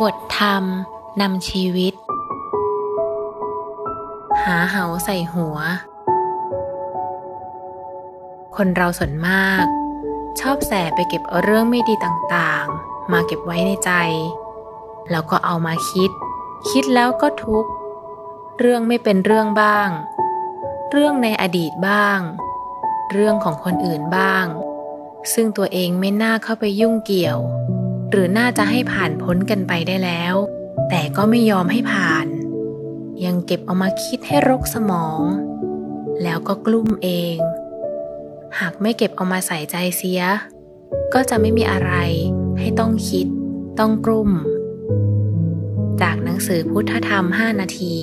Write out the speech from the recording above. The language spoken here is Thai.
บทธรรมนำชีวิต หาเหาใส่หัว คนเราส่วนมาก ชอบแสไปเก็บเอาเรื่องไม่ดีต่างๆ มาเก็บไว้ในใจ แล้วก็เอามาคิด คิดแล้วก็ทุกข์ เรื่องไม่เป็นเรื่องบ้าง เรื่องในอดีตบ้าง เรื่องของคนอื่นบ้าง ซึ่งตัวเองไม่น่าเข้าไปยุ่งเกี่ยว หรือน่าจะให้ผ่านพ้นกันไปได้แล้ว แต่ก็ไม่ยอมให้ผ่าน ยังเก็บเอามาคิดให้รกสมอง แล้วก็กลุ้มเอง หากไม่เก็บเอามาใส่ใจเสีย ก็จะไม่มีอะไรให้ต้องคิด ต้องกลุ้ม จากหนังสือพุทธธรรม 5 นาที